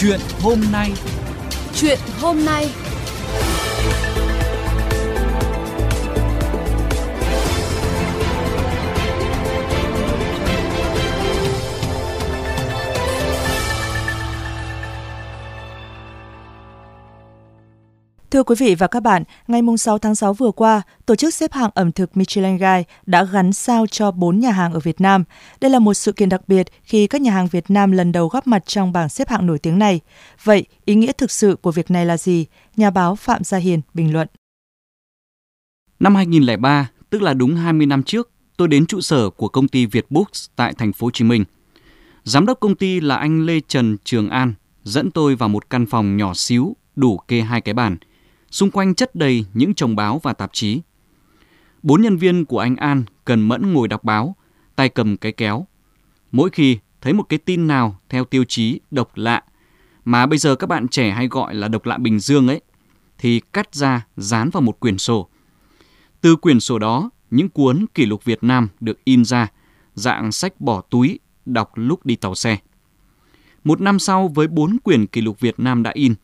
Chuyện hôm nay. Chuyện hôm nay. Thưa quý vị và các bạn, ngày 6 tháng 6 vừa qua, tổ chức xếp hạng ẩm thực Michelin Guide đã gắn sao cho 4 nhà hàng ở Việt Nam. Đây là một sự kiện đặc biệt khi các nhà hàng Việt Nam lần đầu góp mặt trong bảng xếp hạng nổi tiếng này. Vậy, ý nghĩa thực sự của việc này là gì? Nhà báo Phạm Gia Hiền bình luận. Năm 2003, tức là đúng 20 năm trước, tôi đến trụ sở của công ty Việt Books tại thành phố Hồ Chí Minh. Giám đốc công ty là anh Lê Trần Trường An dẫn tôi vào một căn phòng nhỏ xíu đủ kê hai cái bàn – Xung quanh chất đầy những chồng báo và tạp chí. Bốn nhân viên của anh An cần mẫn ngồi đọc báo, tay cầm cái kéo. Mỗi khi thấy một cái tin nào theo tiêu chí độc lạ, mà bây giờ các bạn trẻ hay gọi là độc lạ Bình Dương ấy, thì cắt ra dán vào một quyển sổ. Từ quyển sổ đó, những cuốn kỷ lục Việt Nam được in ra, dạng sách bỏ túi, đọc lúc đi tàu xe. Một năm sau với bốn quyển kỷ lục Việt Nam đã in,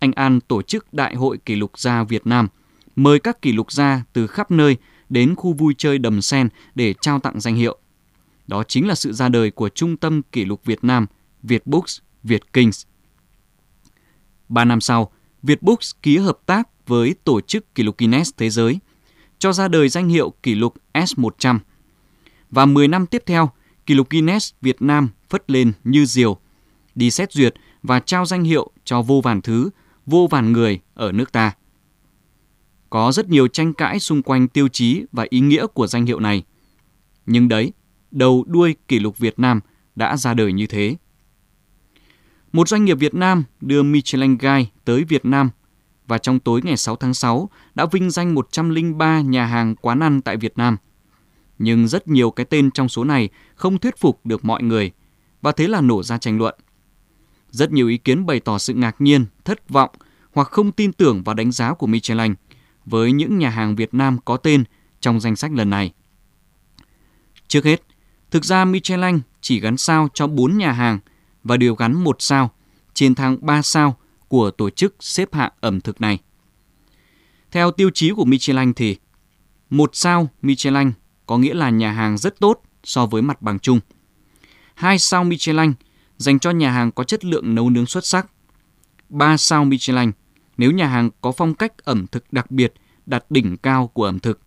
anh An tổ chức Đại hội Kỷ lục gia Việt Nam, mời các kỷ lục gia từ khắp nơi đến khu vui chơi Đầm Sen để trao tặng danh hiệu. Đó chính là sự ra đời của Trung tâm Kỷ lục Việt Nam, Việt Books, Việt Kings. Ba năm sau, Việt Books ký hợp tác với Tổ chức Kỷ lục Guinness Thế giới, cho ra đời danh hiệu kỷ lục S100. Và 10 năm tiếp theo, kỷ lục Guinness Việt Nam phất lên như diều, đi xét duyệt và trao danh hiệu cho vô vàn thứ vô vàn người ở nước ta. Có rất nhiều tranh cãi xung quanh tiêu chí và ý nghĩa của danh hiệu này. Nhưng đấy, đầu đuôi kỷ lục Việt Nam đã ra đời như thế. Một doanh nghiệp Việt Nam đưa Michelin Guide tới Việt Nam và trong tối ngày 6 tháng 6 đã vinh danh 103 nhà hàng quán ăn tại Việt Nam. Nhưng rất nhiều cái tên trong số này không thuyết phục được mọi người và thế là nổ ra tranh luận. Rất nhiều ý kiến bày tỏ sự ngạc nhiên, thất vọng hoặc không tin tưởng vào đánh giá của Michelin với những nhà hàng Việt Nam có tên trong danh sách lần này. Trước hết, thực ra Michelin chỉ gắn sao cho 4 nhà hàng và đều gắn một sao trên thang 3 sao của tổ chức xếp hạng ẩm thực này. Theo tiêu chí của Michelin thì một sao Michelin có nghĩa là nhà hàng rất tốt so với mặt bằng chung. Hai sao Michelin dành cho nhà hàng có chất lượng nấu nướng xuất sắc. 3 sao Michelin nếu nhà hàng có phong cách ẩm thực đặc biệt đạt đỉnh cao của ẩm thực.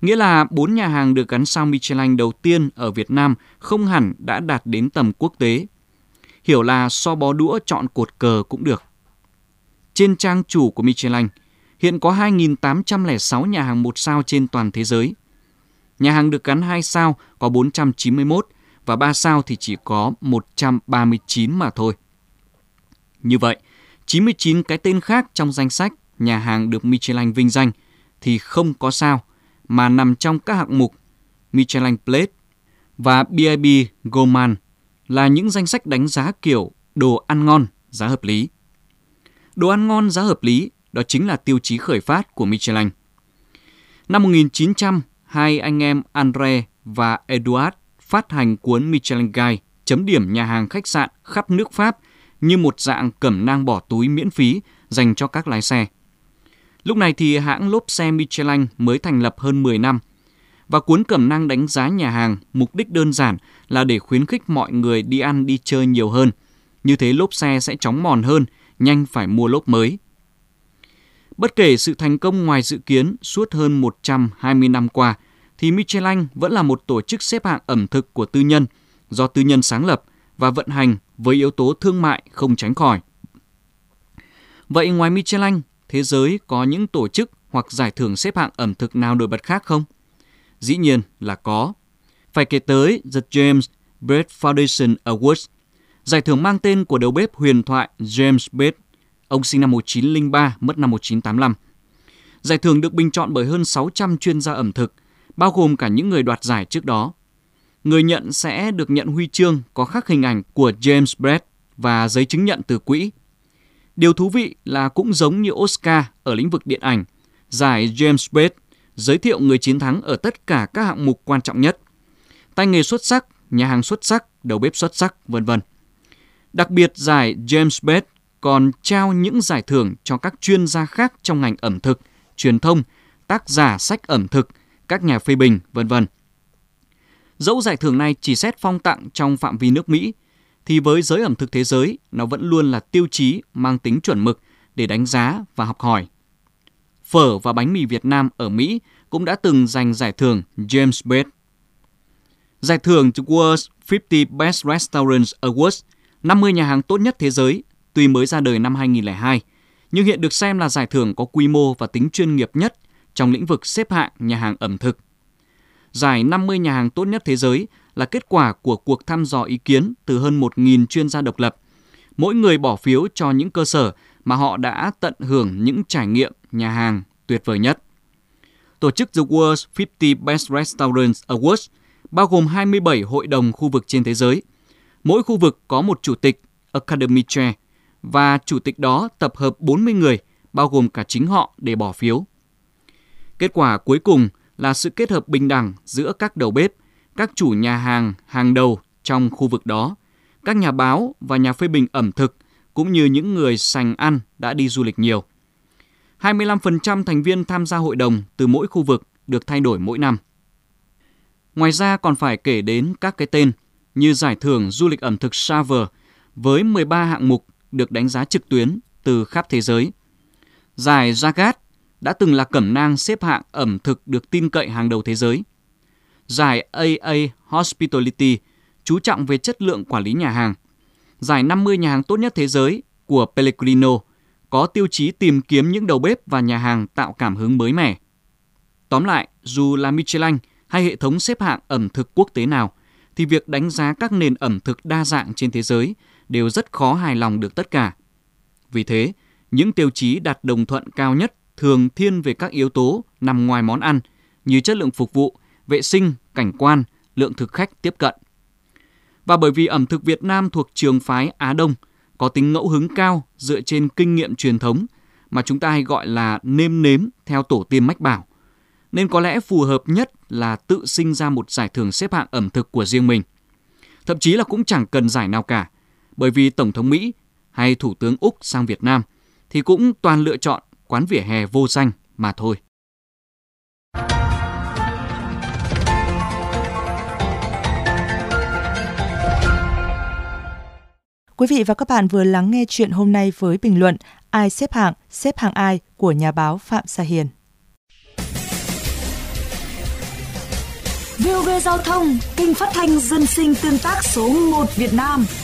Nghĩa là bốn nhà hàng được gắn sao Michelin đầu tiên ở Việt Nam không hẳn đã đạt đến tầm quốc tế. Hiểu là so bó đũa chọn cột cờ cũng được. Trên trang chủ của Michelin, hiện có 2.806 nhà hàng một sao trên toàn thế giới. Nhà hàng được gắn 2 sao có 491, và 3 sao thì chỉ có 139 mà thôi. Như vậy, 99 cái tên khác trong danh sách nhà hàng được Michelin vinh danh thì không có sao mà nằm trong các hạng mục Michelin Plate và BIB Gourmand là những danh sách đánh giá kiểu đồ ăn ngon, giá hợp lý. Đồ ăn ngon, giá hợp lý đó chính là tiêu chí khởi phát của Michelin. Năm 1900, hai anh em Andre và Eduard phát hành cuốn Michelin Guide chấm điểm nhà hàng khách sạn khắp nước Pháp như một dạng cẩm nang bỏ túi miễn phí dành cho các lái xe. Lúc này thì hãng lốp xe Michelin mới thành lập hơn 10 năm và cuốn cẩm nang đánh giá nhà hàng mục đích đơn giản là để khuyến khích mọi người đi ăn đi chơi nhiều hơn. Như thế lốp xe sẽ chóng mòn hơn, nhanh phải mua lốp mới. Bất kể sự thành công ngoài dự kiến suốt hơn 120 năm qua – thì Michelin vẫn là một tổ chức xếp hạng ẩm thực của tư nhân, do tư nhân sáng lập và vận hành với yếu tố thương mại không tránh khỏi. Vậy ngoài Michelin, thế giới có những tổ chức hoặc giải thưởng xếp hạng ẩm thực nào nổi bật khác không? Dĩ nhiên là có. Phải kể tới The James Beard Foundation Awards, giải thưởng mang tên của đầu bếp huyền thoại James Beard. Ông sinh năm 1903, mất năm 1985. Giải thưởng được bình chọn bởi hơn 600 chuyên gia ẩm thực, bao gồm cả những người đoạt giải trước đó. Người nhận sẽ được nhận huy chương có khắc hình ảnh của James Brett và giấy chứng nhận từ quỹ. Điều thú vị là cũng giống như Oscar ở lĩnh vực điện ảnh, giải James Brett giới thiệu người chiến thắng ở tất cả các hạng mục quan trọng nhất. Tay nghề xuất sắc, nhà hàng xuất sắc, đầu bếp xuất sắc, vân vân. Đặc biệt giải James Beard còn trao những giải thưởng cho các chuyên gia khác trong ngành ẩm thực, truyền thông, tác giả sách ẩm thực, các nhà phê bình, vân vân. Dẫu giải thưởng này chỉ xét phong tặng trong phạm vi nước Mỹ, thì với giới ẩm thực thế giới, nó vẫn luôn là tiêu chí mang tính chuẩn mực để đánh giá và học hỏi. Phở và bánh mì Việt Nam ở Mỹ cũng đã từng giành giải thưởng James Beard. Giải thưởng The World's 50 Best Restaurants Awards, 50 nhà hàng tốt nhất thế giới, tuy mới ra đời năm 2002, nhưng hiện được xem là giải thưởng có quy mô và tính chuyên nghiệp nhất trong lĩnh vực xếp hạng nhà hàng ẩm thực. Giải 50 nhà hàng tốt nhất thế giới là kết quả của cuộc thăm dò ý kiến từ hơn 1.000 chuyên gia độc lập. Mỗi người bỏ phiếu cho những cơ sở mà họ đã tận hưởng những trải nghiệm nhà hàng tuyệt vời nhất. Tổ chức The World's 50 Best Restaurants Awards bao gồm 27 hội đồng khu vực trên thế giới. Mỗi khu vực có một chủ tịch Academy Chair và chủ tịch đó tập hợp 40 người, bao gồm cả chính họ để bỏ phiếu. Kết quả cuối cùng là sự kết hợp bình đẳng giữa các đầu bếp, các chủ nhà hàng hàng đầu trong khu vực đó, các nhà báo và nhà phê bình ẩm thực cũng như những người sành ăn đã đi du lịch nhiều. 25% thành viên tham gia hội đồng từ mỗi khu vực được thay đổi mỗi năm. Ngoài ra còn phải kể đến các cái tên như giải thưởng du lịch ẩm thực Saver với 13 hạng mục được đánh giá trực tuyến từ khắp thế giới. Giải Zagat đã từng là cẩm nang xếp hạng ẩm thực được tin cậy hàng đầu thế giới. Giải AA Hospitality chú trọng về chất lượng quản lý nhà hàng. Giải 50 nhà hàng tốt nhất thế giới của Pellegrino có tiêu chí tìm kiếm những đầu bếp và nhà hàng tạo cảm hứng mới mẻ. Tóm lại, dù là Michelin hay hệ thống xếp hạng ẩm thực quốc tế nào, thì việc đánh giá các nền ẩm thực đa dạng trên thế giới đều rất khó hài lòng được tất cả. Vì thế, những tiêu chí đạt đồng thuận cao nhất thường thiên về các yếu tố nằm ngoài món ăn như chất lượng phục vụ, vệ sinh, cảnh quan, lượng thực khách tiếp cận. Và bởi vì ẩm thực Việt Nam thuộc trường phái Á Đông, có tính ngẫu hứng cao dựa trên kinh nghiệm truyền thống mà chúng ta hay gọi là nêm nếm theo tổ tiên mách bảo. Nên có lẽ phù hợp nhất là tự sinh ra một giải thưởng xếp hạng ẩm thực của riêng mình. Thậm chí là cũng chẳng cần giải nào cả, bởi vì Tổng thống Mỹ hay Thủ tướng Úc sang Việt Nam thì cũng toàn lựa chọn quán vỉa hè vô danh mà thôi. Quý vị và các bạn vừa lắng nghe chuyện hôm nay với bình luận Ai xếp hạng, xếp hạng ai của nhà báo Phạm Sa Hiền. VOV Giao thông, kênh phát thanh dân sinh tương tác số 1 Việt Nam –